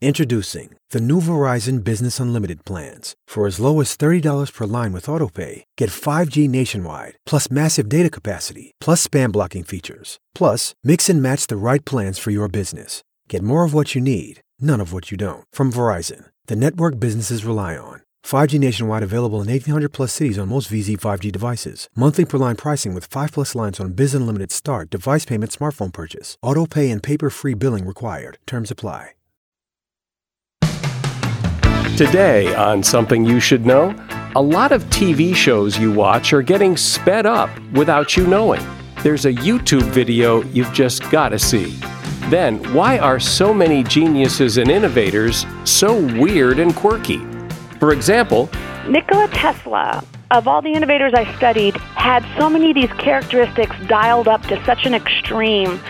Introducing the new Verizon Business Unlimited plans. For as low as $30 per line with AutoPay, get 5G nationwide, plus massive data capacity, plus spam blocking features. Plus, mix and match the right plans for your business. Get more of what you need, none of what you don't. From Verizon, the network businesses rely on. 5G nationwide available in 1800 plus cities on most VZ 5G devices. Monthly per line pricing with 5 plus lines on Biz Unlimited Start, device payment, smartphone purchase. Auto pay and paper free billing required. Terms apply. Today, on Something You Should Know, a lot of TV shows you watch are getting sped up without you knowing. There's a YouTube video you've just got to see. Then, why are so many geniuses and innovators so weird and quirky? For example, Nikola Tesla, of all the innovators I studied, had so many of these characteristics dialed up to such an extreme.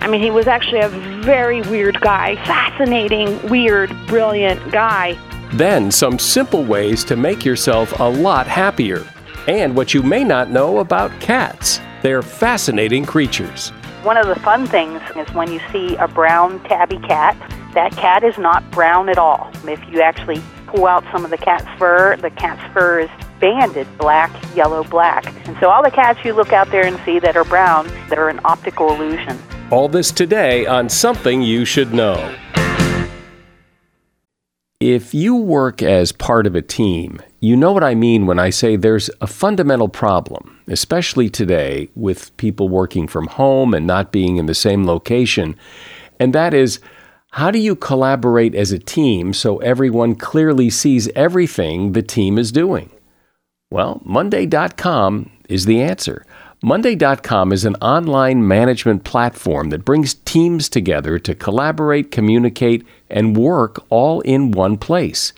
I mean, he was actually a very weird guy, fascinating, weird, brilliant guy. Then, some simple ways to make yourself a lot happier. And what you may not know about cats. They're fascinating creatures. One of the fun things is when you see a brown tabby cat, that cat is not brown at all. If you actually pull out some of the cat's fur, the cat's fur is banded black, yellow, black. And so all the cats you look out there and see that are brown, that are an optical illusion. All this today on Something You Should Know. If you work as part of a team, you know what I mean when I say there's a fundamental problem, especially today with people working from home and not being in the same location. And that is, how do you collaborate as a team so everyone clearly sees everything the team is doing? Well, Monday.com is the answer. Monday.com is an online management platform that brings teams together to collaborate, communicate, and work all in one place.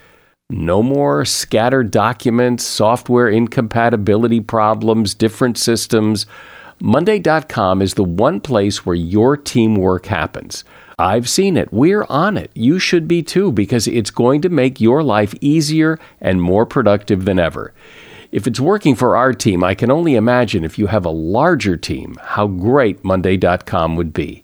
No more scattered documents, software incompatibility problems, different systems. Monday.com is the one place where your teamwork happens. I've seen it. We're on it. You should be too, because it's going to make your life easier and more productive than ever. If it's working for our team, I can only imagine if you have a larger team, how great Monday.com would be.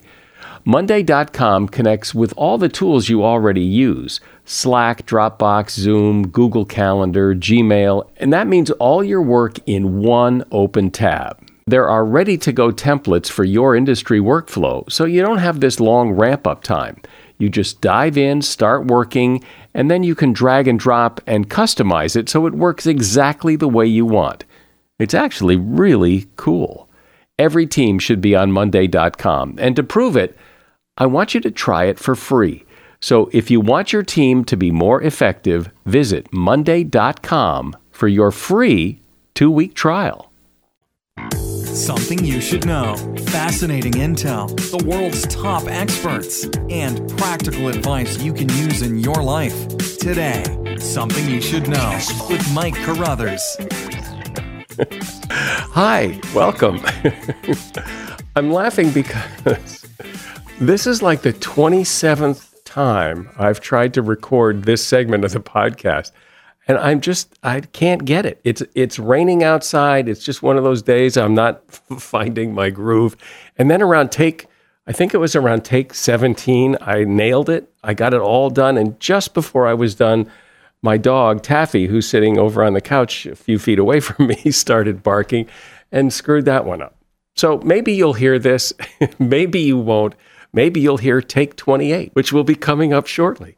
Monday.com connects with all the tools you already use Slack, Dropbox, Zoom, Google Calendar, Gmail, and that means all your work in one open tab. There are ready to go templates for your industry workflow, so you don't have this long ramp up time. You just dive in, start working, and then you can drag and drop and customize it so it works exactly the way you want. It's actually really cool. Every team should be on Monday.com, and to prove it, I want you to try it for free. So if you want your team to be more effective, visit Monday.com for your free two week trial. Something you should know. Fascinating intel, the world's top experts, and practical advice you can use in your life. Today, Something You Should Know with Mike Carruthers. Hi, welcome. I'm laughing because this is like the 27th time I've tried to record this segment of the podcast and I'm just I can't get it. It's it's raining outside. It's just one of those days I'm not finding my groove. And then around take I think it was around take 17, I nailed it. I got it all done and just before I was done, my dog Taffy, who's sitting over on the couch a few feet away from me, started barking and screwed that one up. So maybe you'll hear this, maybe you won't. Maybe you'll hear take 28, which will be coming up shortly.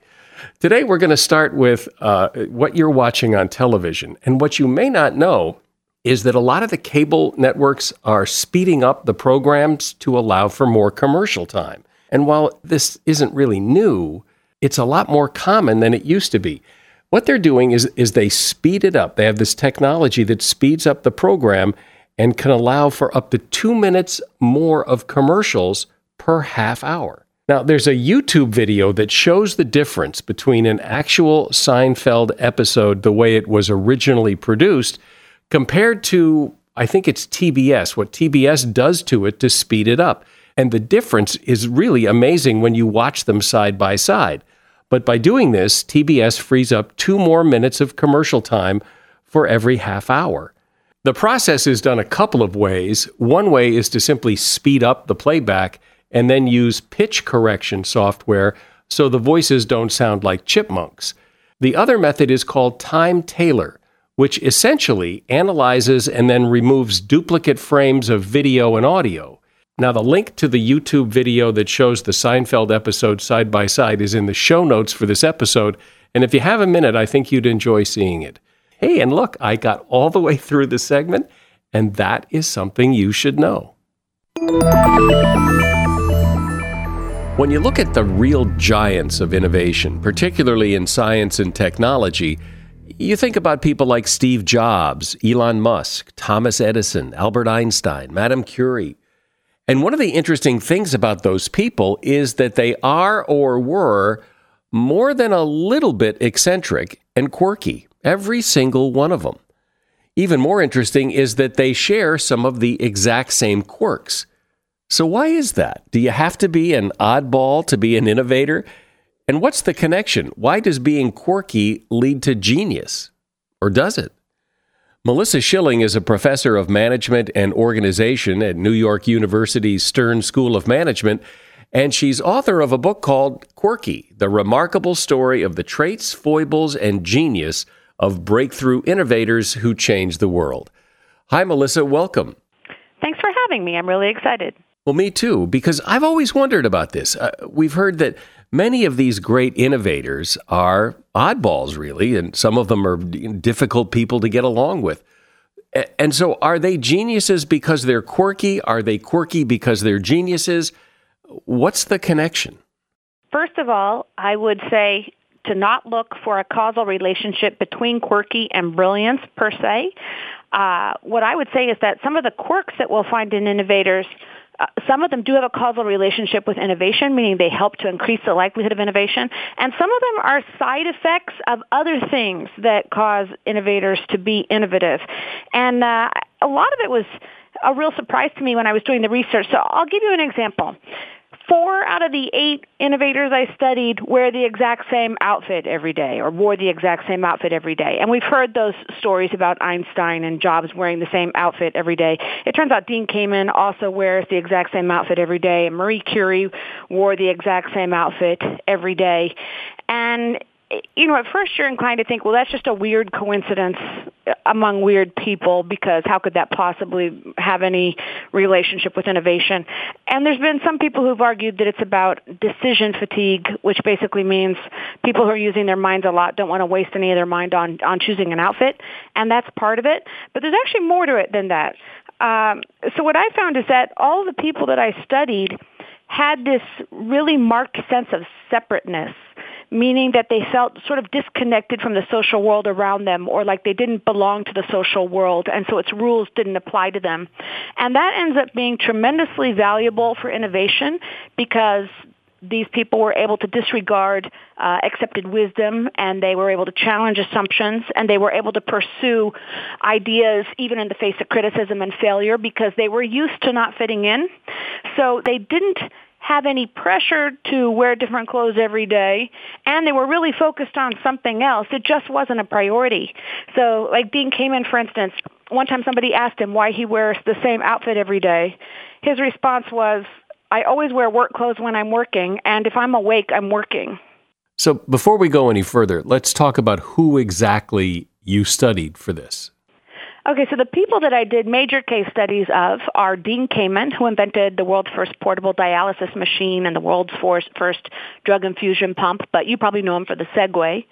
Today, we're going to start with uh, what you're watching on television. And what you may not know is that a lot of the cable networks are speeding up the programs to allow for more commercial time. And while this isn't really new, it's a lot more common than it used to be. What they're doing is, is they speed it up. They have this technology that speeds up the program and can allow for up to two minutes more of commercials per half hour. Now, there's a YouTube video that shows the difference between an actual Seinfeld episode, the way it was originally produced, compared to, I think it's TBS, what TBS does to it to speed it up. And the difference is really amazing when you watch them side by side. But by doing this, TBS frees up two more minutes of commercial time for every half hour. The process is done a couple of ways. One way is to simply speed up the playback and then use pitch correction software so the voices don't sound like chipmunks. The other method is called Time Tailor, which essentially analyzes and then removes duplicate frames of video and audio. Now, the link to the YouTube video that shows the Seinfeld episode side by side is in the show notes for this episode, and if you have a minute, I think you'd enjoy seeing it. Hey, and look, I got all the way through the segment, and that is something you should know. When you look at the real giants of innovation, particularly in science and technology, you think about people like Steve Jobs, Elon Musk, Thomas Edison, Albert Einstein, Madame Curie. And one of the interesting things about those people is that they are or were more than a little bit eccentric and quirky, every single one of them. Even more interesting is that they share some of the exact same quirks. So, why is that? Do you have to be an oddball to be an innovator? And what's the connection? Why does being quirky lead to genius? Or does it? Melissa Schilling is a professor of management and organization at New York University's Stern School of Management, and she's author of a book called Quirky The Remarkable Story of the Traits, Foibles, and Genius of Breakthrough Innovators Who Change the World. Hi, Melissa. Welcome. Thanks for having me. I'm really excited. Well, me too, because I've always wondered about this. Uh, we've heard that many of these great innovators are oddballs, really, and some of them are difficult people to get along with. And so, are they geniuses because they're quirky? Are they quirky because they're geniuses? What's the connection? First of all, I would say to not look for a causal relationship between quirky and brilliance per se. Uh, what I would say is that some of the quirks that we'll find in innovators uh, some of them do have a causal relationship with innovation, meaning they help to increase the likelihood of innovation. And some of them are side effects of other things that cause innovators to be innovative. And uh, a lot of it was a real surprise to me when I was doing the research. So I'll give you an example four out of the eight innovators I studied wear the exact same outfit every day or wore the exact same outfit every day. And we've heard those stories about Einstein and Jobs wearing the same outfit every day. It turns out Dean Kamen also wears the exact same outfit every day and Marie Curie wore the exact same outfit every day. And you know, at first you're inclined to think, well, that's just a weird coincidence among weird people because how could that possibly have any relationship with innovation? And there's been some people who've argued that it's about decision fatigue, which basically means people who are using their minds a lot don't want to waste any of their mind on, on choosing an outfit. And that's part of it. But there's actually more to it than that. Um, so what I found is that all the people that I studied had this really marked sense of separateness meaning that they felt sort of disconnected from the social world around them or like they didn't belong to the social world and so its rules didn't apply to them. And that ends up being tremendously valuable for innovation because these people were able to disregard uh, accepted wisdom and they were able to challenge assumptions and they were able to pursue ideas even in the face of criticism and failure because they were used to not fitting in. So they didn't have any pressure to wear different clothes every day and they were really focused on something else. It just wasn't a priority. So like Dean Kamen, for instance, one time somebody asked him why he wears the same outfit every day. His response was, I always wear work clothes when I'm working, and if I'm awake, I'm working. So before we go any further, let's talk about who exactly you studied for this. Okay, so the people that I did major case studies of are Dean Kamen, who invented the world's first portable dialysis machine and the world's first drug infusion pump, but you probably know him for the Segway.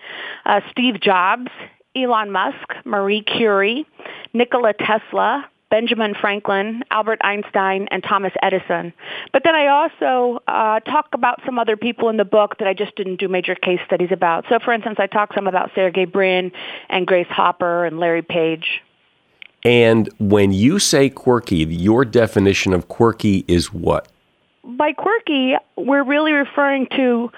Uh, Steve Jobs, Elon Musk, Marie Curie, Nikola Tesla, Benjamin Franklin, Albert Einstein, and Thomas Edison. But then I also uh, talk about some other people in the book that I just didn't do major case studies about. So, for instance, I talk some about Sergey Brin and Grace Hopper and Larry Page. And when you say quirky, your definition of quirky is what? By quirky, we're really referring to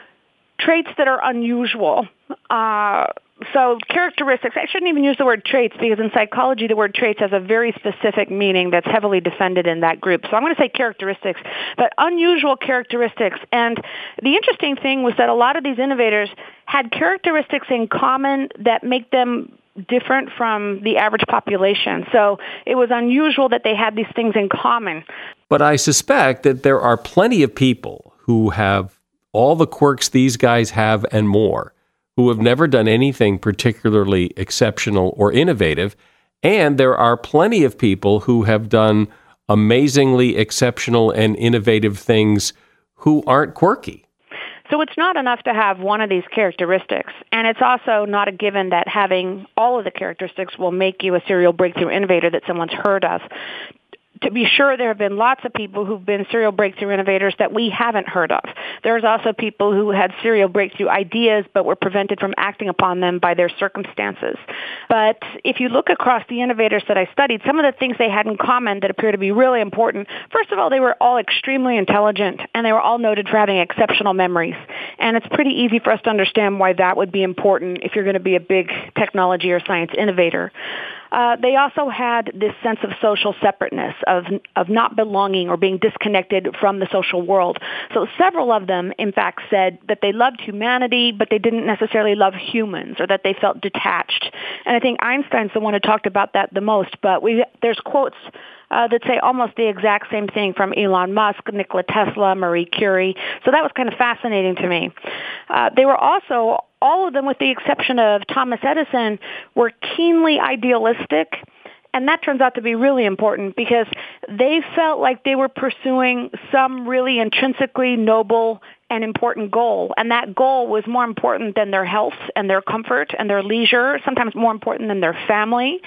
traits that are unusual. Uh, so characteristics, I shouldn't even use the word traits because in psychology the word traits has a very specific meaning that's heavily defended in that group. So I'm going to say characteristics, but unusual characteristics. And the interesting thing was that a lot of these innovators had characteristics in common that make them different from the average population. So it was unusual that they had these things in common. But I suspect that there are plenty of people who have all the quirks these guys have and more, who have never done anything particularly exceptional or innovative. And there are plenty of people who have done amazingly exceptional and innovative things who aren't quirky. So it's not enough to have one of these characteristics. And it's also not a given that having all of the characteristics will make you a serial breakthrough innovator that someone's heard of to be sure, there have been lots of people who've been serial breakthrough innovators that we haven't heard of. There's also people who had serial breakthrough ideas but were prevented from acting upon them by their circumstances. But if you look across the innovators that I studied, some of the things they had in common that appear to be really important, first of all, they were all extremely intelligent and they were all noted for having exceptional memories. And it's pretty easy for us to understand why that would be important if you're going to be a big technology or science innovator. Uh, they also had this sense of social separateness, of, of not belonging or being disconnected from the social world. So several of them, in fact, said that they loved humanity, but they didn't necessarily love humans or that they felt detached. And I think Einstein's the one who talked about that the most, but we, there's quotes uh, that say almost the exact same thing from Elon Musk, Nikola Tesla, Marie Curie. So that was kind of fascinating to me. Uh, they were also all of them, with the exception of Thomas Edison, were keenly idealistic. And that turns out to be really important because they felt like they were pursuing some really intrinsically noble and important goal. And that goal was more important than their health and their comfort and their leisure, sometimes more important than their family.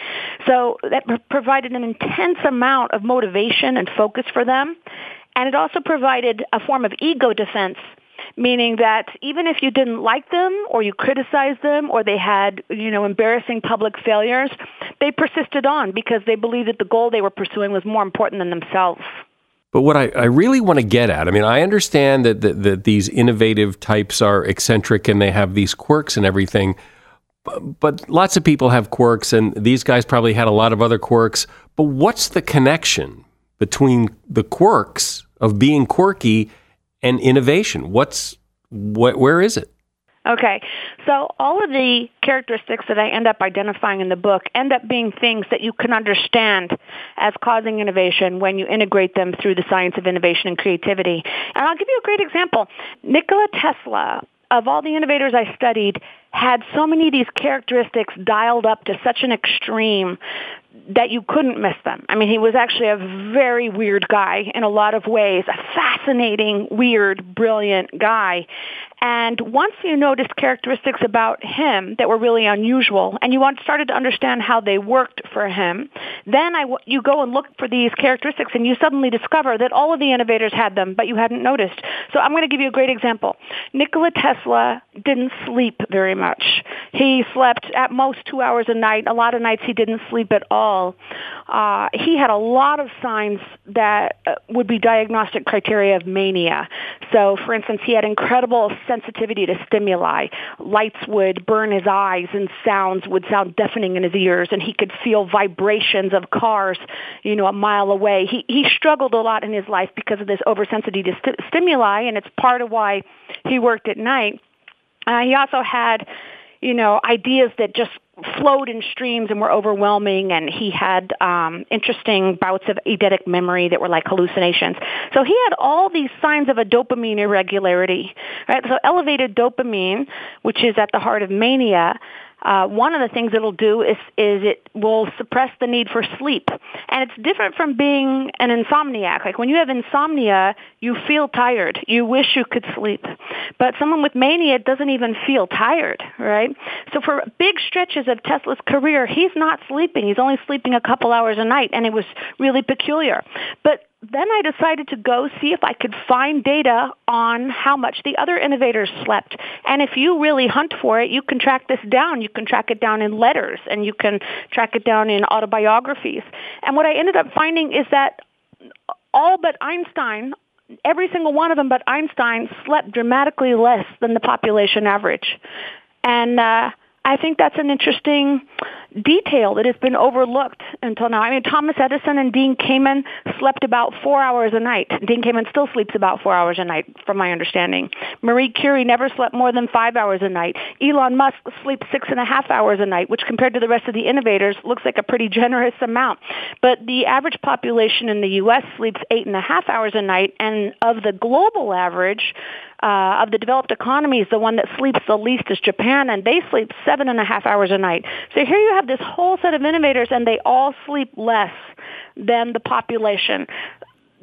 So that provided an intense amount of motivation and focus for them. And it also provided a form of ego defense meaning that even if you didn't like them or you criticized them or they had, you know, embarrassing public failures, they persisted on because they believed that the goal they were pursuing was more important than themselves. But what I, I really want to get at, I mean, I understand that, that, that these innovative types are eccentric and they have these quirks and everything, but, but lots of people have quirks, and these guys probably had a lot of other quirks. But what's the connection between the quirks of being quirky and innovation? What's what, where is it? Okay, so all of the characteristics that I end up identifying in the book end up being things that you can understand as causing innovation when you integrate them through the science of innovation and creativity. And I'll give you a great example. Nikola Tesla, of all the innovators I studied, had so many of these characteristics dialed up to such an extreme that you couldn't miss them. I mean, he was actually a very weird guy in a lot of ways, a fascinating, weird, brilliant guy. And once you noticed characteristics about him that were really unusual, and you started to understand how they worked for him, then I, you go and look for these characteristics, and you suddenly discover that all of the innovators had them, but you hadn't noticed. So I'm going to give you a great example. Nikola Tesla didn't sleep very much. He slept at most two hours a night. A lot of nights he didn't sleep at all. Uh, he had a lot of signs that uh, would be diagnostic criteria of mania. So, for instance, he had incredible sensitivity to stimuli. Lights would burn his eyes and sounds would sound deafening in his ears and he could feel vibrations of cars, you know, a mile away. He, he struggled a lot in his life because of this oversensitivity to st- stimuli and it's part of why he worked at night. Uh, he also had you know, ideas that just flowed in streams and were overwhelming and he had um, interesting bouts of eidetic memory that were like hallucinations. So he had all these signs of a dopamine irregularity, right? So elevated dopamine, which is at the heart of mania, uh, one of the things it'll do is, is it will suppress the need for sleep. And it's different from being an insomniac. Like when you have insomnia, you feel tired. You wish you could sleep. But someone with mania doesn't even feel tired, right? So for big stretches of Tesla's career, he's not sleeping. He's only sleeping a couple hours a night, and it was really peculiar. But then I decided to go see if I could find data on how much the other innovators slept. And if you really hunt for it, you can track this down. You can track it down in letters and you can track it down in autobiographies. And what I ended up finding is that all but Einstein, every single one of them but Einstein slept dramatically less than the population average. And uh, I think that's an interesting detail that has been overlooked until now. I mean, Thomas Edison and Dean Kamen slept about four hours a night. Dean Kamen still sleeps about four hours a night, from my understanding. Marie Curie never slept more than five hours a night. Elon Musk sleeps six and a half hours a night, which compared to the rest of the innovators looks like a pretty generous amount. But the average population in the U.S. sleeps eight and a half hours a night, and of the global average, uh, of the developed economies, the one that sleeps the least is Japan, and they sleep seven and a half hours a night. So here you have this whole set of innovators, and they all sleep less than the population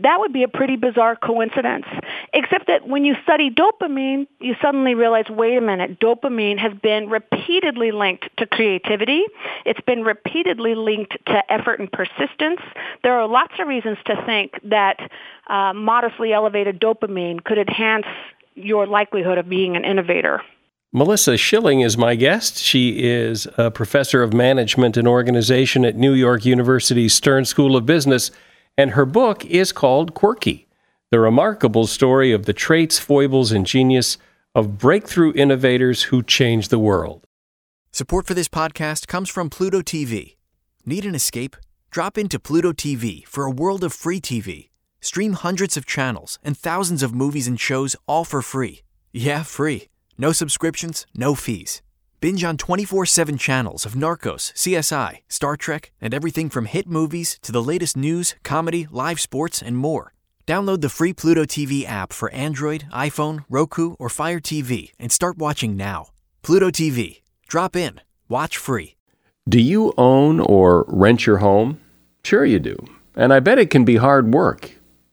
that would be a pretty bizarre coincidence. Except that when you study dopamine, you suddenly realize, wait a minute, dopamine has been repeatedly linked to creativity. It's been repeatedly linked to effort and persistence. There are lots of reasons to think that uh, modestly elevated dopamine could enhance your likelihood of being an innovator. Melissa Schilling is my guest. She is a professor of management and organization at New York University's Stern School of Business and her book is called Quirky The Remarkable Story of the Traits, Foibles, and Genius of Breakthrough Innovators Who Change the World. Support for this podcast comes from Pluto TV. Need an escape? Drop into Pluto TV for a world of free TV. Stream hundreds of channels and thousands of movies and shows all for free. Yeah, free. No subscriptions, no fees. Binge on 24 7 channels of Narcos, CSI, Star Trek, and everything from hit movies to the latest news, comedy, live sports, and more. Download the free Pluto TV app for Android, iPhone, Roku, or Fire TV and start watching now. Pluto TV. Drop in. Watch free. Do you own or rent your home? Sure, you do. And I bet it can be hard work.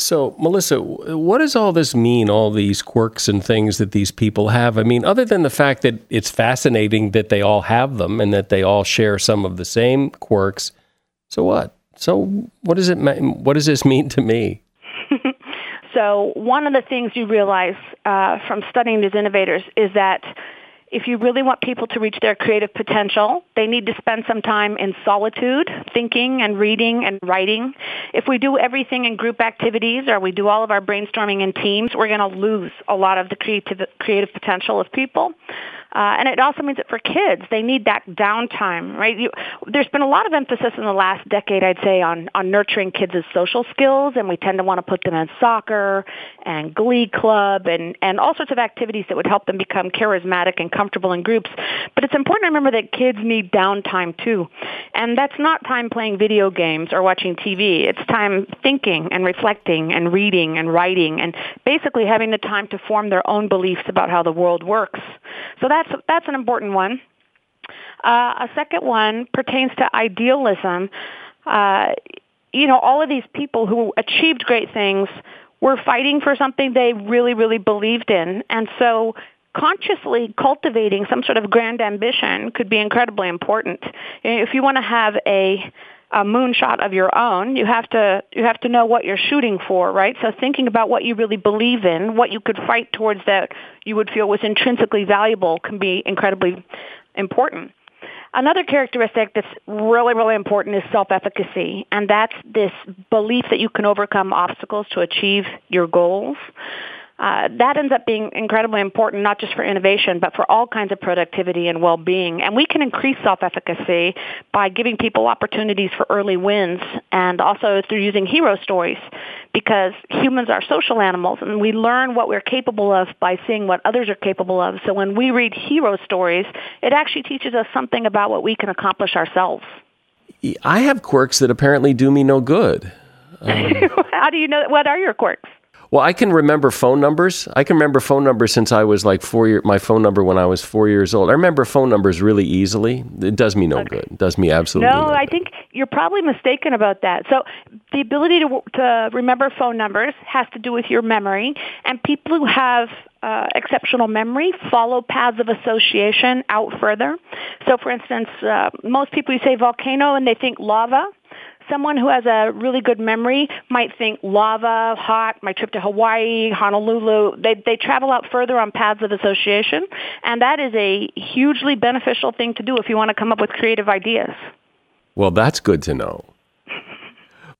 So, Melissa, what does all this mean, all these quirks and things that these people have? I mean, other than the fact that it's fascinating that they all have them and that they all share some of the same quirks, so what? So, what does it what does this mean to me? so, one of the things you realize uh, from studying these innovators is that if you really want people to reach their creative potential, they need to spend some time in solitude, thinking and reading and writing. If we do everything in group activities or we do all of our brainstorming in teams, we're going to lose a lot of the creative, creative potential of people. Uh, and it also means that for kids, they need that downtime, right? You, there's been a lot of emphasis in the last decade, I'd say, on, on nurturing kids' social skills, and we tend to want to put them in soccer and glee club and, and all sorts of activities that would help them become charismatic and comfortable in groups. But it's important to remember that kids need downtime too. And that's not time playing video games or watching TV. It's time thinking and reflecting and reading and writing and basically having the time to form their own beliefs about how the world works. So that that's that's an important one. Uh, a second one pertains to idealism. Uh, you know, all of these people who achieved great things were fighting for something they really, really believed in, and so consciously cultivating some sort of grand ambition could be incredibly important. If you want to have a a moonshot of your own. You have to you have to know what you're shooting for, right? So thinking about what you really believe in, what you could fight towards that you would feel was intrinsically valuable can be incredibly important. Another characteristic that's really, really important is self-efficacy, and that's this belief that you can overcome obstacles to achieve your goals uh, that ends up being incredibly important, not just for innovation, but for all kinds of productivity and well-being. And we can increase self-efficacy by giving people opportunities for early wins and also through using hero stories because humans are social animals and we learn what we're capable of by seeing what others are capable of. So when we read hero stories, it actually teaches us something about what we can accomplish ourselves. I have quirks that apparently do me no good. Um, How do you know? What are your quirks? Well, I can remember phone numbers. I can remember phone numbers since I was like four year. My phone number when I was four years old. I remember phone numbers really easily. It does me no okay. good. It does me absolutely no. no I think you're probably mistaken about that. So the ability to to remember phone numbers has to do with your memory, and people who have uh, exceptional memory follow paths of association out further. So, for instance, uh, most people you say volcano and they think lava someone who has a really good memory might think lava, hot, my trip to Hawaii, Honolulu. They, they travel out further on paths of association, and that is a hugely beneficial thing to do if you want to come up with creative ideas. Well, that's good to know.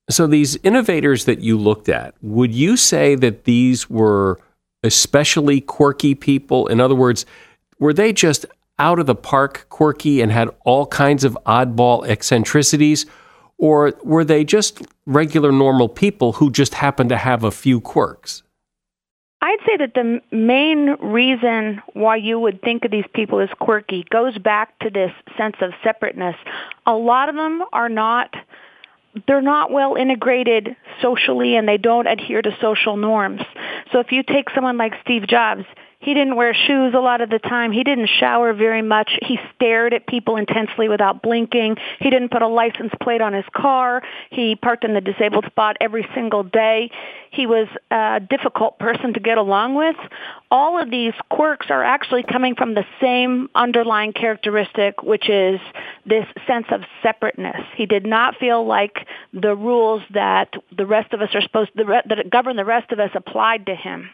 So, these innovators that you looked at, would you say that these were especially quirky people? In other words, were they just out of the park quirky and had all kinds of oddball eccentricities? Or were they just regular normal people who just happened to have a few quirks? I'd say that the main reason why you would think of these people as quirky goes back to this sense of separateness. A lot of them are not they're not well integrated socially and they don't adhere to social norms. So if you take someone like Steve Jobs, he didn't wear shoes a lot of the time. He didn't shower very much. He stared at people intensely without blinking. He didn't put a license plate on his car. He parked in the disabled spot every single day. He was a difficult person to get along with. All of these quirks are actually coming from the same underlying characteristic, which is this sense of separateness. He did not feel like the rules that the rest of us are supposed to, that govern the rest of us applied to him.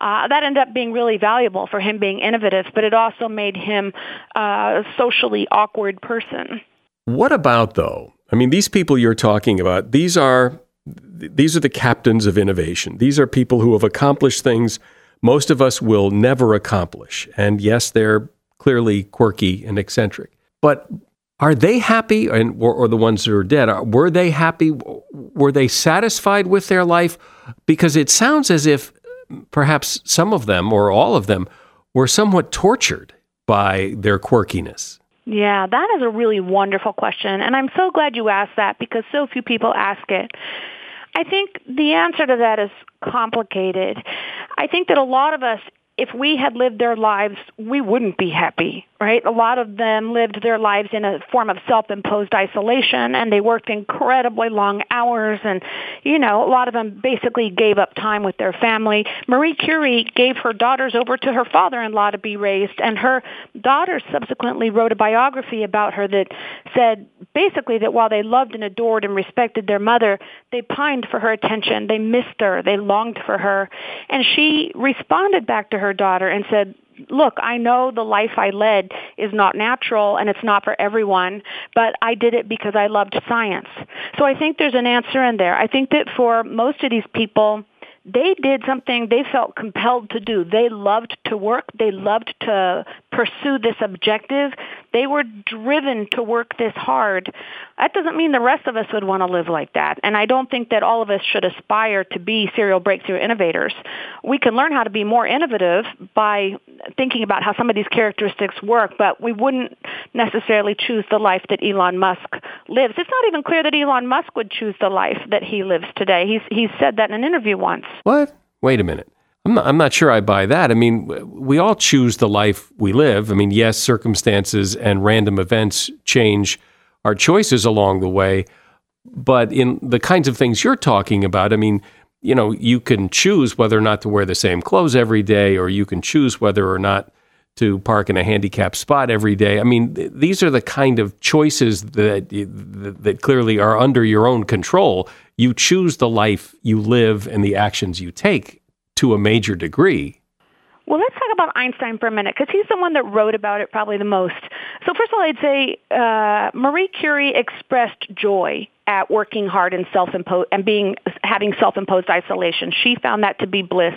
Uh, that ended up being really valuable for him being innovative, but it also made him uh, a socially awkward person. What about though? I mean, these people you're talking about, these are these are the captains of innovation. These are people who have accomplished things most of us will never accomplish. And yes, they're clearly quirky and eccentric. But are they happy, and or, or the ones that are dead? Are, were they happy? Were they satisfied with their life? Because it sounds as if perhaps some of them or all of them were somewhat tortured by their quirkiness? Yeah, that is a really wonderful question. And I'm so glad you asked that because so few people ask it. I think the answer to that is complicated. I think that a lot of us, if we had lived their lives, we wouldn't be happy right? A lot of them lived their lives in a form of self-imposed isolation and they worked incredibly long hours and, you know, a lot of them basically gave up time with their family. Marie Curie gave her daughters over to her father-in-law to be raised and her daughters subsequently wrote a biography about her that said basically that while they loved and adored and respected their mother, they pined for her attention. They missed her. They longed for her. And she responded back to her daughter and said, look, I know the life I led is not natural and it's not for everyone, but I did it because I loved science. So I think there's an answer in there. I think that for most of these people, they did something they felt compelled to do. They loved to work. They loved to pursue this objective. They were driven to work this hard. That doesn't mean the rest of us would want to live like that. And I don't think that all of us should aspire to be serial breakthrough innovators. We can learn how to be more innovative by thinking about how some of these characteristics work, but we wouldn't necessarily choose the life that Elon Musk lives. It's not even clear that Elon Musk would choose the life that he lives today. He's, he's said that in an interview once. What? Wait a minute. I'm not, I'm not sure I buy that. I mean, we all choose the life we live. I mean, yes, circumstances and random events change our choices along the way. But in the kinds of things you're talking about, I mean, you know, you can choose whether or not to wear the same clothes every day, or you can choose whether or not to park in a handicapped spot every day. I mean, th- these are the kind of choices that that clearly are under your own control. You choose the life you live and the actions you take to a major degree. Well, let's talk about Einstein for a minute because he's the one that wrote about it probably the most. So first of all, I'd say uh, Marie Curie expressed joy at working hard and self-imposed and being having self-imposed isolation. She found that to be bliss.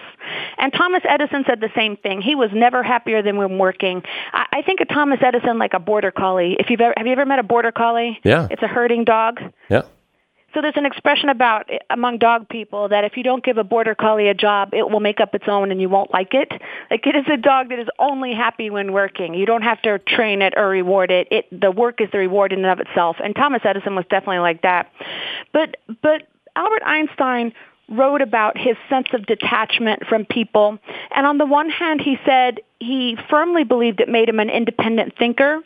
And Thomas Edison said the same thing. He was never happier than when working. I, I think of Thomas Edison like a border collie. If you've ever have you ever met a border collie? Yeah. It's a herding dog. Yeah. So there's an expression about eh, among dog people that if you don't give a border collie a job, it will make up its own and you won't like it. Like it is a dog that is only happy when working. You don't have to train it or reward it. It the work is the reward in and of itself. And Thomas Edison was definitely like that. But but Albert Einstein wrote about his sense of detachment from people. And on the one hand, he said he firmly believed it made him an independent thinker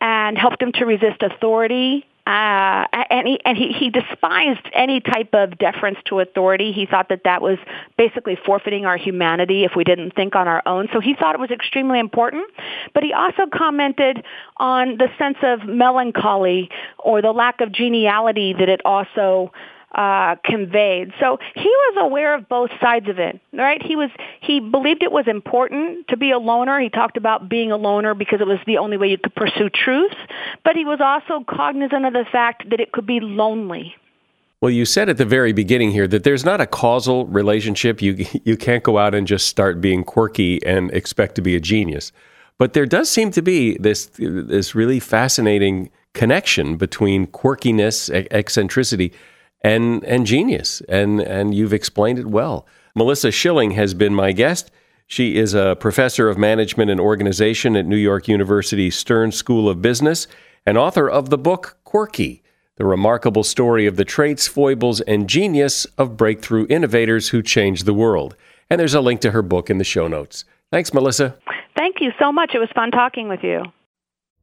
and helped him to resist authority uh, and he and he, he despised any type of deference to authority. He thought that that was basically forfeiting our humanity if we didn't think on our own. So he thought it was extremely important. But he also commented on the sense of melancholy or the lack of geniality that it also uh, conveyed. So he was aware of both sides of it, right? He was he believed it was important to be a loner. He talked about being a loner because it was the only way you could pursue truth, but he was also cognizant of the fact that it could be lonely. Well, you said at the very beginning here that there's not a causal relationship. You you can't go out and just start being quirky and expect to be a genius. But there does seem to be this this really fascinating connection between quirkiness, eccentricity, and and genius, and and you've explained it well. Melissa Schilling has been my guest. She is a professor of management and organization at New York University Stern School of Business and author of the book Quirky the remarkable story of the traits, foibles, and genius of breakthrough innovators who changed the world. And there's a link to her book in the show notes. Thanks, Melissa. Thank you so much. It was fun talking with you.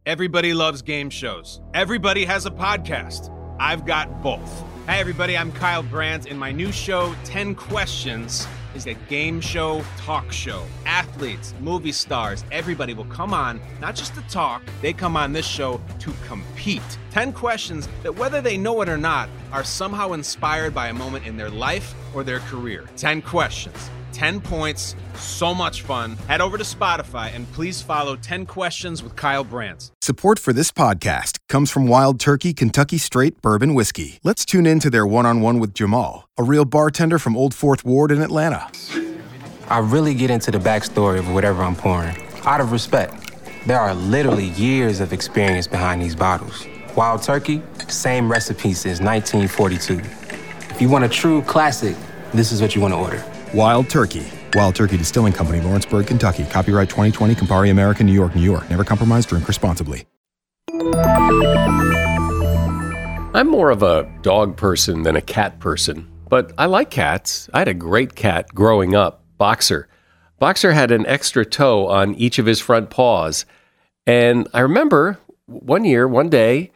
Everybody loves game shows. Everybody has a podcast. I've got both. Hey, everybody, I'm Kyle Brandt, and my new show, 10 Questions is a game show talk show. Athletes, movie stars, everybody will come on, not just to talk, they come on this show to compete. 10 questions that, whether they know it or not, are somehow inspired by a moment in their life or their career. 10 questions. 10 points, so much fun. Head over to Spotify and please follow 10 Questions with Kyle Brandt. Support for this podcast comes from Wild Turkey Kentucky Straight Bourbon Whiskey. Let's tune in to their one on one with Jamal, a real bartender from Old Fourth Ward in Atlanta. I really get into the backstory of whatever I'm pouring, out of respect. There are literally years of experience behind these bottles. Wild Turkey, same recipe since 1942. If you want a true classic, this is what you want to order. Wild Turkey. Wild Turkey Distilling Company, Lawrenceburg, Kentucky. Copyright 2020, Campari American, New York, New York. Never compromise, drink responsibly. I'm more of a dog person than a cat person, but I like cats. I had a great cat growing up, Boxer. Boxer had an extra toe on each of his front paws. And I remember one year, one day,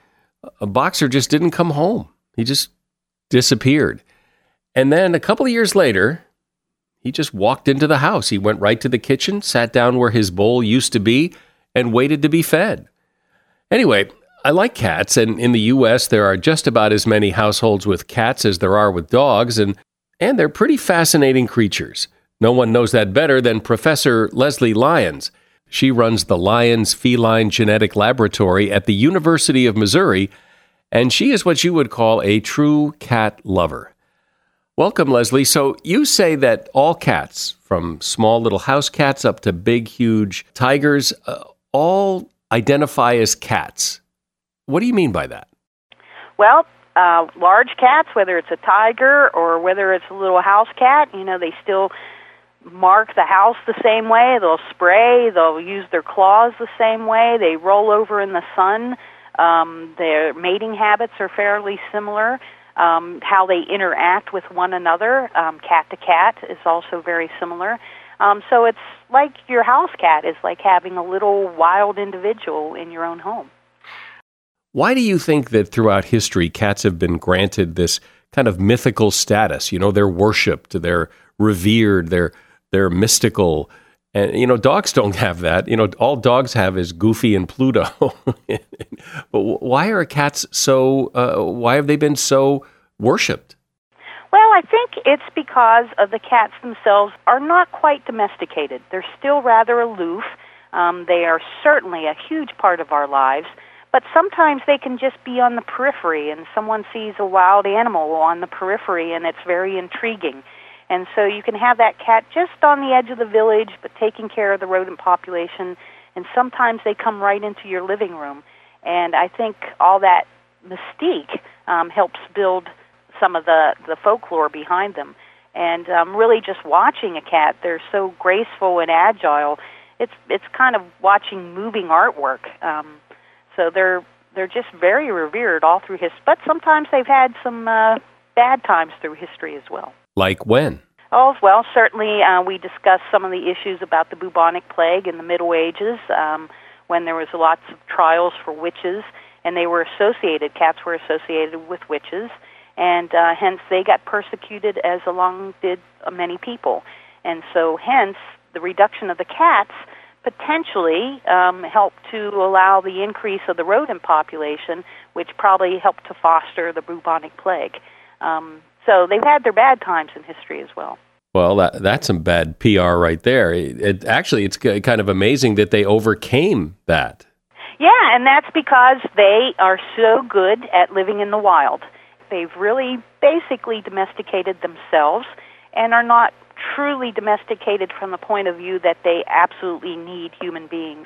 a Boxer just didn't come home. He just disappeared. And then a couple of years later, he just walked into the house. He went right to the kitchen, sat down where his bowl used to be, and waited to be fed. Anyway, I like cats, and in the US, there are just about as many households with cats as there are with dogs, and, and they're pretty fascinating creatures. No one knows that better than Professor Leslie Lyons. She runs the Lyons Feline Genetic Laboratory at the University of Missouri, and she is what you would call a true cat lover. Welcome, Leslie. So you say that all cats, from small little house cats up to big, huge tigers, uh, all identify as cats. What do you mean by that? Well, uh, large cats, whether it's a tiger or whether it's a little house cat, you know, they still mark the house the same way. They'll spray. They'll use their claws the same way. They roll over in the sun. Um, their mating habits are fairly similar um, how they interact with one another, um, cat to cat, is also very similar. Um, so it's like your house cat is like having a little wild individual in your own home. Why do you think that throughout history cats have been granted this kind of mythical status? You know, they're worshipped, they're revered, they're they're mystical. And you know, dogs don't have that. You know, all dogs have is Goofy and Pluto. but why are cats so? Uh, why have they been so worshipped? Well, I think it's because of the cats themselves are not quite domesticated. They're still rather aloof. Um, they are certainly a huge part of our lives, but sometimes they can just be on the periphery, and someone sees a wild animal on the periphery, and it's very intriguing. And so you can have that cat just on the edge of the village, but taking care of the rodent population. And sometimes they come right into your living room. And I think all that mystique um, helps build some of the, the folklore behind them. And um, really, just watching a cat, they're so graceful and agile. It's it's kind of watching moving artwork. Um, so they're they're just very revered all through history. But sometimes they've had some uh, bad times through history as well. Like when? Oh, well, certainly uh, we discussed some of the issues about the bubonic plague in the Middle Ages um, when there was lots of trials for witches, and they were associated, cats were associated with witches, and uh, hence they got persecuted as along did many people. And so, hence, the reduction of the cats potentially um, helped to allow the increase of the rodent population, which probably helped to foster the bubonic plague. Um, so they've had their bad times in history as well. Well, that, that's some bad PR right there. It, it, actually, it's kind of amazing that they overcame that. Yeah, and that's because they are so good at living in the wild. They've really basically domesticated themselves and are not truly domesticated from the point of view that they absolutely need human beings.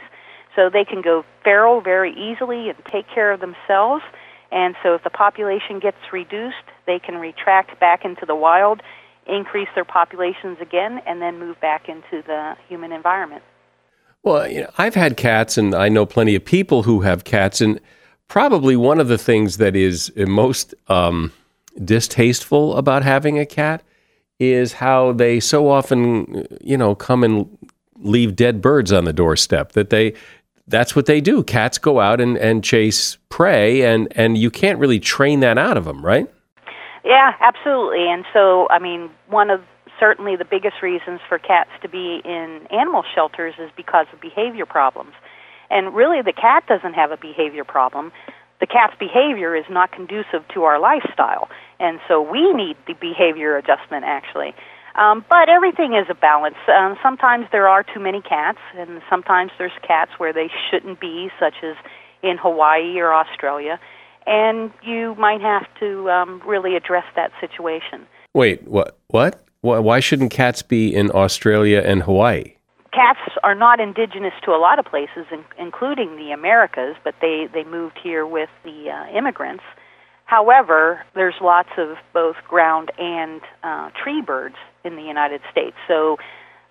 So they can go feral very easily and take care of themselves. And so if the population gets reduced, they can retract back into the wild, increase their populations again, and then move back into the human environment. Well, you know, I've had cats, and I know plenty of people who have cats, and probably one of the things that is most um, distasteful about having a cat is how they so often, you know, come and leave dead birds on the doorstep. That they, that's what they do. Cats go out and, and chase prey, and and you can't really train that out of them, right? Yeah, absolutely. And so, I mean, one of certainly the biggest reasons for cats to be in animal shelters is because of behavior problems. And really, the cat doesn't have a behavior problem. The cat's behavior is not conducive to our lifestyle. And so we need the behavior adjustment, actually. Um, but everything is a balance. Um, sometimes there are too many cats, and sometimes there's cats where they shouldn't be, such as in Hawaii or Australia. And you might have to um, really address that situation. Wait, what? What? Why shouldn't cats be in Australia and Hawaii? Cats are not indigenous to a lot of places, in, including the Americas, but they, they moved here with the uh, immigrants. However, there's lots of both ground and uh, tree birds in the United States. So,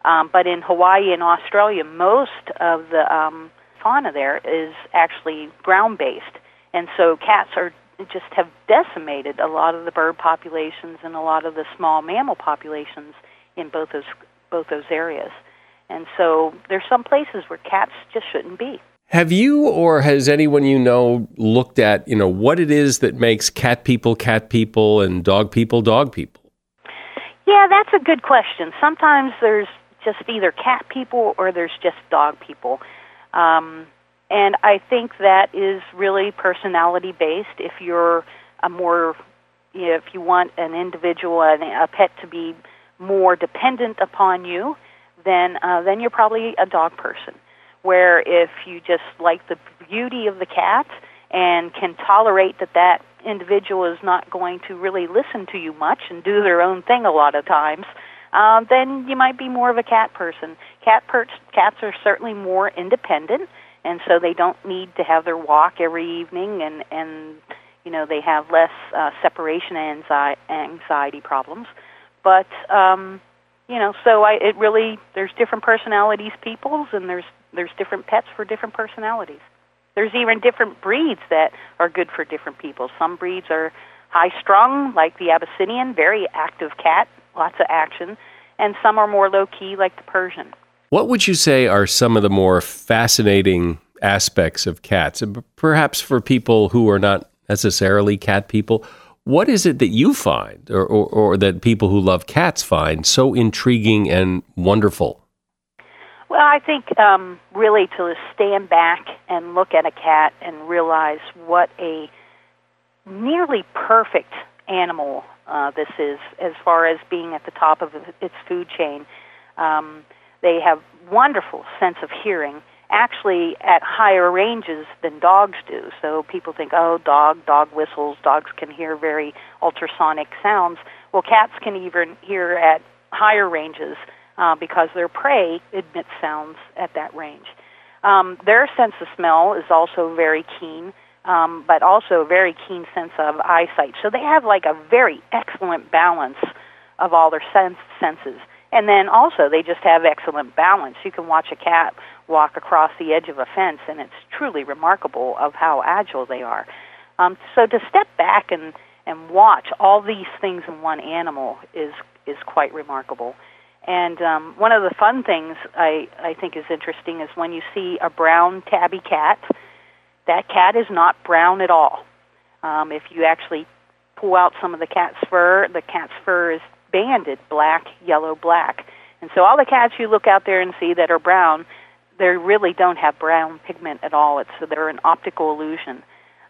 um, but in Hawaii and Australia, most of the um, fauna there is actually ground based, and so cats are just have decimated a lot of the bird populations and a lot of the small mammal populations in both those both those areas. And so there's some places where cats just shouldn't be. Have you or has anyone you know looked at, you know, what it is that makes cat people cat people and dog people dog people? Yeah, that's a good question. Sometimes there's just either cat people or there's just dog people. Um, and I think that is really personality based. If you're a more, if you want an individual, a pet to be more dependent upon you, then uh, then you're probably a dog person. Where if you just like the beauty of the cat and can tolerate that that individual is not going to really listen to you much and do their own thing a lot of times, um, then you might be more of a cat person. Cat per- cats are certainly more independent and so they don't need to have their walk every evening and and you know they have less uh, separation anxiety, anxiety problems but um you know so i it really there's different personalities people's and there's there's different pets for different personalities there's even different breeds that are good for different people some breeds are high strung like the abyssinian very active cat lots of action and some are more low key like the persian what would you say are some of the more fascinating aspects of cats? Perhaps for people who are not necessarily cat people, what is it that you find or, or, or that people who love cats find so intriguing and wonderful? Well, I think um, really to stand back and look at a cat and realize what a nearly perfect animal uh, this is as far as being at the top of its food chain. Um, they have wonderful sense of hearing, actually at higher ranges than dogs do. So people think, oh, dog, dog whistles, dogs can hear very ultrasonic sounds. Well, cats can even hear at higher ranges uh, because their prey emits sounds at that range. Um, their sense of smell is also very keen, um, but also a very keen sense of eyesight. So they have like a very excellent balance of all their sense, senses. And then also, they just have excellent balance. You can watch a cat walk across the edge of a fence, and it's truly remarkable of how agile they are. Um, so to step back and and watch all these things in one animal is is quite remarkable. And um, one of the fun things I I think is interesting is when you see a brown tabby cat. That cat is not brown at all. Um, if you actually pull out some of the cat's fur, the cat's fur is banded black, yellow, black. And so all the cats you look out there and see that are brown, they really don't have brown pigment at all. It's they're an optical illusion.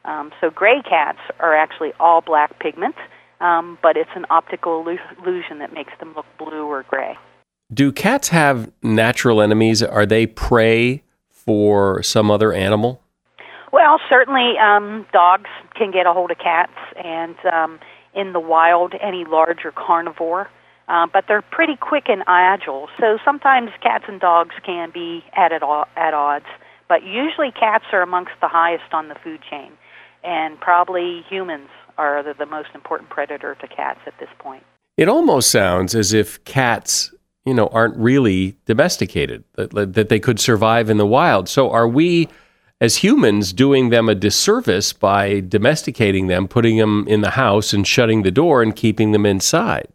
Um, so gray cats are actually all black pigment, um, but it's an optical illusion that makes them look blue or gray. Do cats have natural enemies? Are they prey for some other animal? Well, certainly um, dogs can get a hold of cats, and um, in the wild any larger carnivore. Uh, but they're pretty quick and agile. So sometimes cats and dogs can be at, at, at odds. But usually cats are amongst the highest on the food chain, and probably humans are the, the most important predator to cats at this point. It almost sounds as if cats, you know, aren't really domesticated, that, that they could survive in the wild. So are we as humans doing them a disservice by domesticating them, putting them in the house and shutting the door and keeping them inside?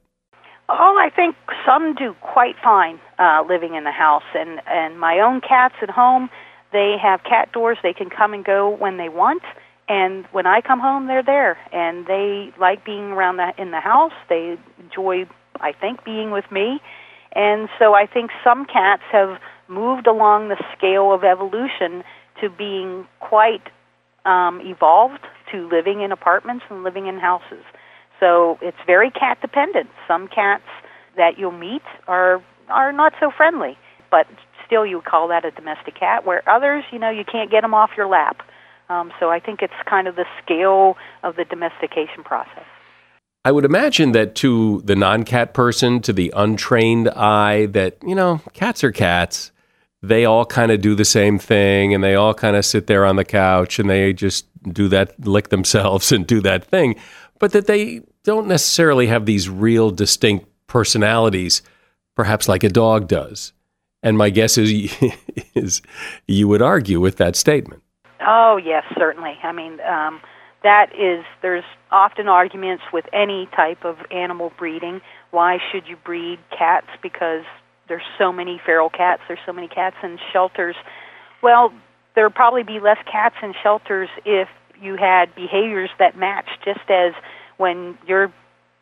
Oh, I think some do quite fine uh, living in the house, and and my own cats at home, they have cat doors. They can come and go when they want, and when I come home, they're there, and they like being around the in the house. They enjoy, I think, being with me, and so I think some cats have moved along the scale of evolution to being quite um, evolved to living in apartments and living in houses. So it's very cat dependent. Some cats that you'll meet are are not so friendly, but still you call that a domestic cat. Where others, you know, you can't get them off your lap. Um, so I think it's kind of the scale of the domestication process. I would imagine that to the non-cat person, to the untrained eye, that you know, cats are cats. They all kind of do the same thing, and they all kind of sit there on the couch and they just do that, lick themselves, and do that thing but that they don't necessarily have these real distinct personalities, perhaps like a dog does. And my guess is, is you would argue with that statement. Oh, yes, certainly. I mean, um, that is, there's often arguments with any type of animal breeding. Why should you breed cats? Because there's so many feral cats, there's so many cats in shelters. Well, there would probably be less cats in shelters if you had behaviors that match, just as when you're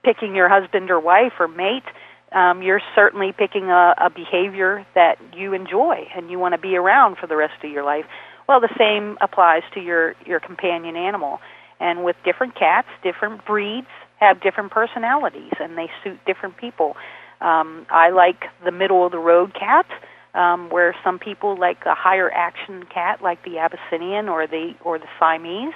picking your husband or wife or mate, um, you're certainly picking a, a behavior that you enjoy and you want to be around for the rest of your life. Well, the same applies to your your companion animal. And with different cats, different breeds have different personalities, and they suit different people. Um, I like the middle of the road cat, um, where some people like a higher action cat, like the Abyssinian or the or the Siamese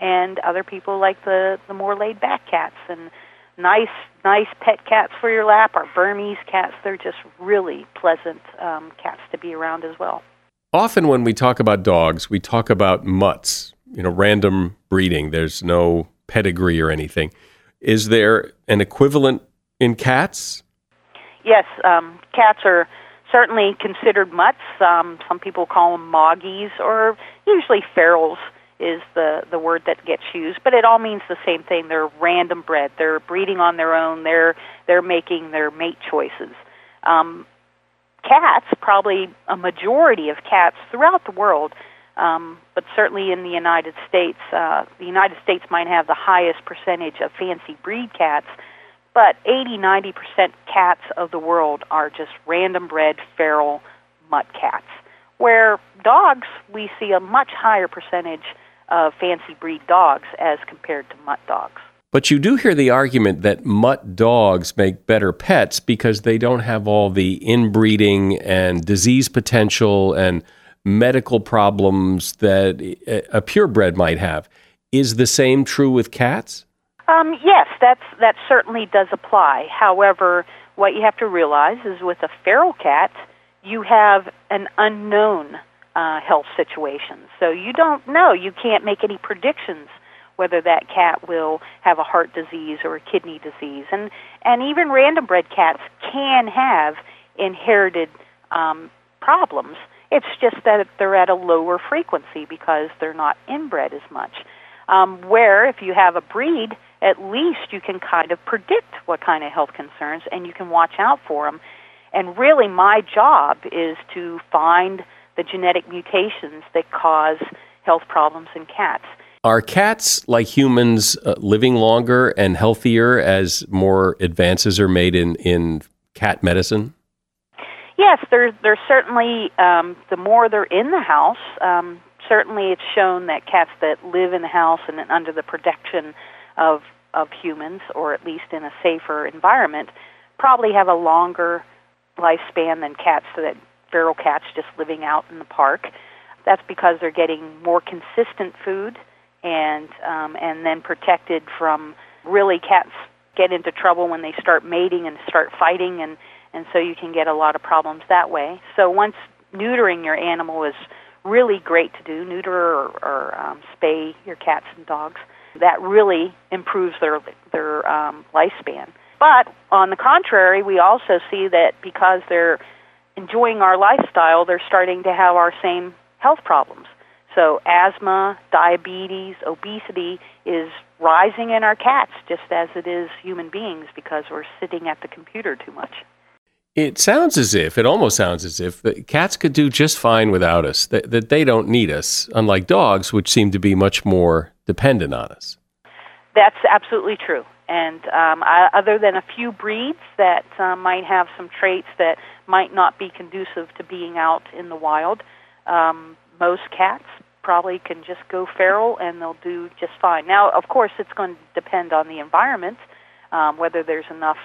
and other people like the the more laid back cats and nice nice pet cats for your lap are Burmese cats. They're just really pleasant um, cats to be around as well. Often when we talk about dogs, we talk about mutts, you know, random breeding. There's no pedigree or anything. Is there an equivalent in cats? Yes, um, cats are certainly considered mutts. Um, some people call them moggies or usually ferals is the the word that gets used, but it all means the same thing. They're random bred. They're breeding on their own. They're they're making their mate choices. Um, cats, probably a majority of cats throughout the world, um, but certainly in the United States, uh, the United States might have the highest percentage of fancy breed cats. But 80, 90 percent cats of the world are just random bred feral mutt cats. Where dogs, we see a much higher percentage of fancy breed dogs as compared to mutt dogs. But you do hear the argument that mutt dogs make better pets because they don't have all the inbreeding and disease potential and medical problems that a purebred might have. Is the same true with cats? Um, yes, that's that certainly does apply. However, what you have to realize is with a feral cat, you have an unknown uh, health situation. So you don't know. You can't make any predictions whether that cat will have a heart disease or a kidney disease. And and even random bred cats can have inherited um, problems. It's just that they're at a lower frequency because they're not inbred as much. Um, where if you have a breed, at least you can kind of predict what kind of health concerns and you can watch out for them. And really, my job is to find the genetic mutations that cause health problems in cats. Are cats, like humans, uh, living longer and healthier as more advances are made in, in cat medicine? Yes, there's there's certainly um, the more they're in the house. Um, certainly, it's shown that cats that live in the house and under the protection of of humans, or at least in a safer environment, probably have a longer lifespan than cats that feral cats just living out in the park. That's because they're getting more consistent food and um, and then protected from really cats get into trouble when they start mating and start fighting and and so you can get a lot of problems that way. So once neutering your animal is really great to do, neuter or, or um, spay your cats and dogs. That really improves their their um, lifespan. But on the contrary, we also see that because they're enjoying our lifestyle, they're starting to have our same health problems. So asthma, diabetes, obesity is rising in our cats just as it is human beings because we're sitting at the computer too much. It sounds as if, it almost sounds as if cats could do just fine without us, that, that they don't need us, unlike dogs, which seem to be much more dependent on us. That's absolutely true. And um, I, other than a few breeds that uh, might have some traits that might not be conducive to being out in the wild, um, most cats probably can just go feral and they'll do just fine. Now, of course, it's going to depend on the environment, um, whether there's enough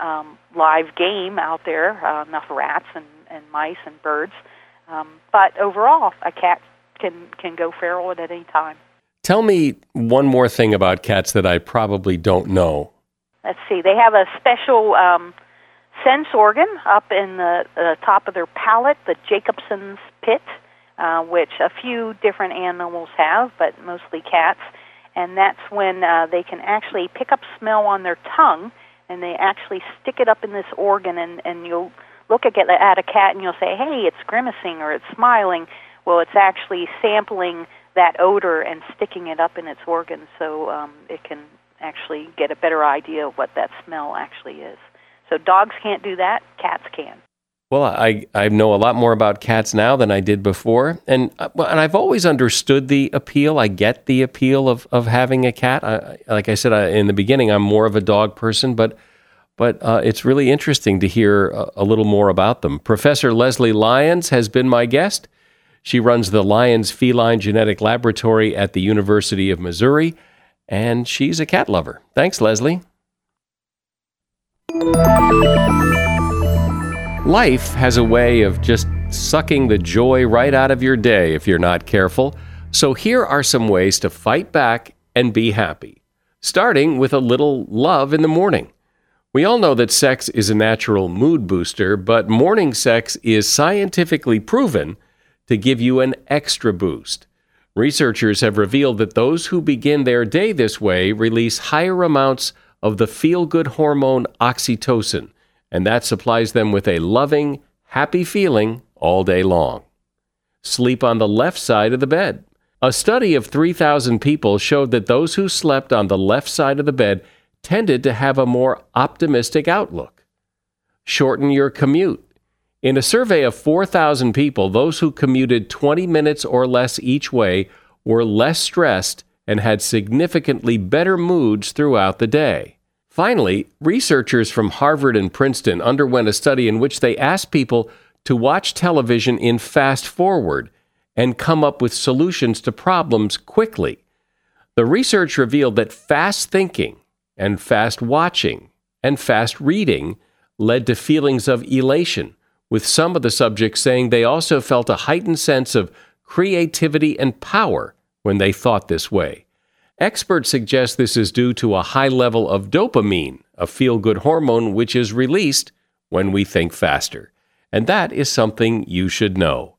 um, live game out there, uh, enough rats and, and mice and birds. Um, but overall, a cat can can go feral at any time. Tell me one more thing about cats that I probably don't know. Let's see. They have a special um, sense organ up in the uh, top of their palate, the Jacobson's pit, uh, which a few different animals have, but mostly cats. And that's when uh, they can actually pick up smell on their tongue and they actually stick it up in this organ and and you'll look at at a cat and you'll say hey it's grimacing or it's smiling. Well it's actually sampling that odor and sticking it up in its organ so um, it can actually get a better idea of what that smell actually is. So dogs can't do that cats can well, I, I know a lot more about cats now than I did before, and and I've always understood the appeal. I get the appeal of, of having a cat. I, like I said I, in the beginning, I'm more of a dog person, but but uh, it's really interesting to hear a, a little more about them. Professor Leslie Lyons has been my guest. She runs the Lyons Feline Genetic Laboratory at the University of Missouri, and she's a cat lover. Thanks, Leslie. Life has a way of just sucking the joy right out of your day if you're not careful. So here are some ways to fight back and be happy, starting with a little love in the morning. We all know that sex is a natural mood booster, but morning sex is scientifically proven to give you an extra boost. Researchers have revealed that those who begin their day this way release higher amounts of the feel good hormone oxytocin and that supplies them with a loving, happy feeling all day long. Sleep on the left side of the bed. A study of 3,000 people showed that those who slept on the left side of the bed tended to have a more optimistic outlook. Shorten your commute. In a survey of 4,000 people, those who commuted 20 minutes or less each way were less stressed and had significantly better moods throughout the day. Finally, researchers from Harvard and Princeton underwent a study in which they asked people to watch television in fast forward and come up with solutions to problems quickly. The research revealed that fast thinking and fast watching and fast reading led to feelings of elation, with some of the subjects saying they also felt a heightened sense of creativity and power when they thought this way. Experts suggest this is due to a high level of dopamine, a feel good hormone which is released when we think faster. And that is something you should know.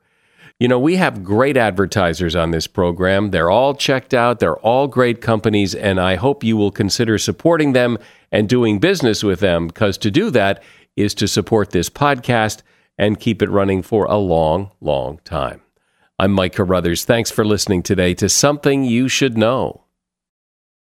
You know, we have great advertisers on this program. They're all checked out, they're all great companies, and I hope you will consider supporting them and doing business with them because to do that is to support this podcast and keep it running for a long, long time. I'm Mike Carruthers. Thanks for listening today to Something You Should Know.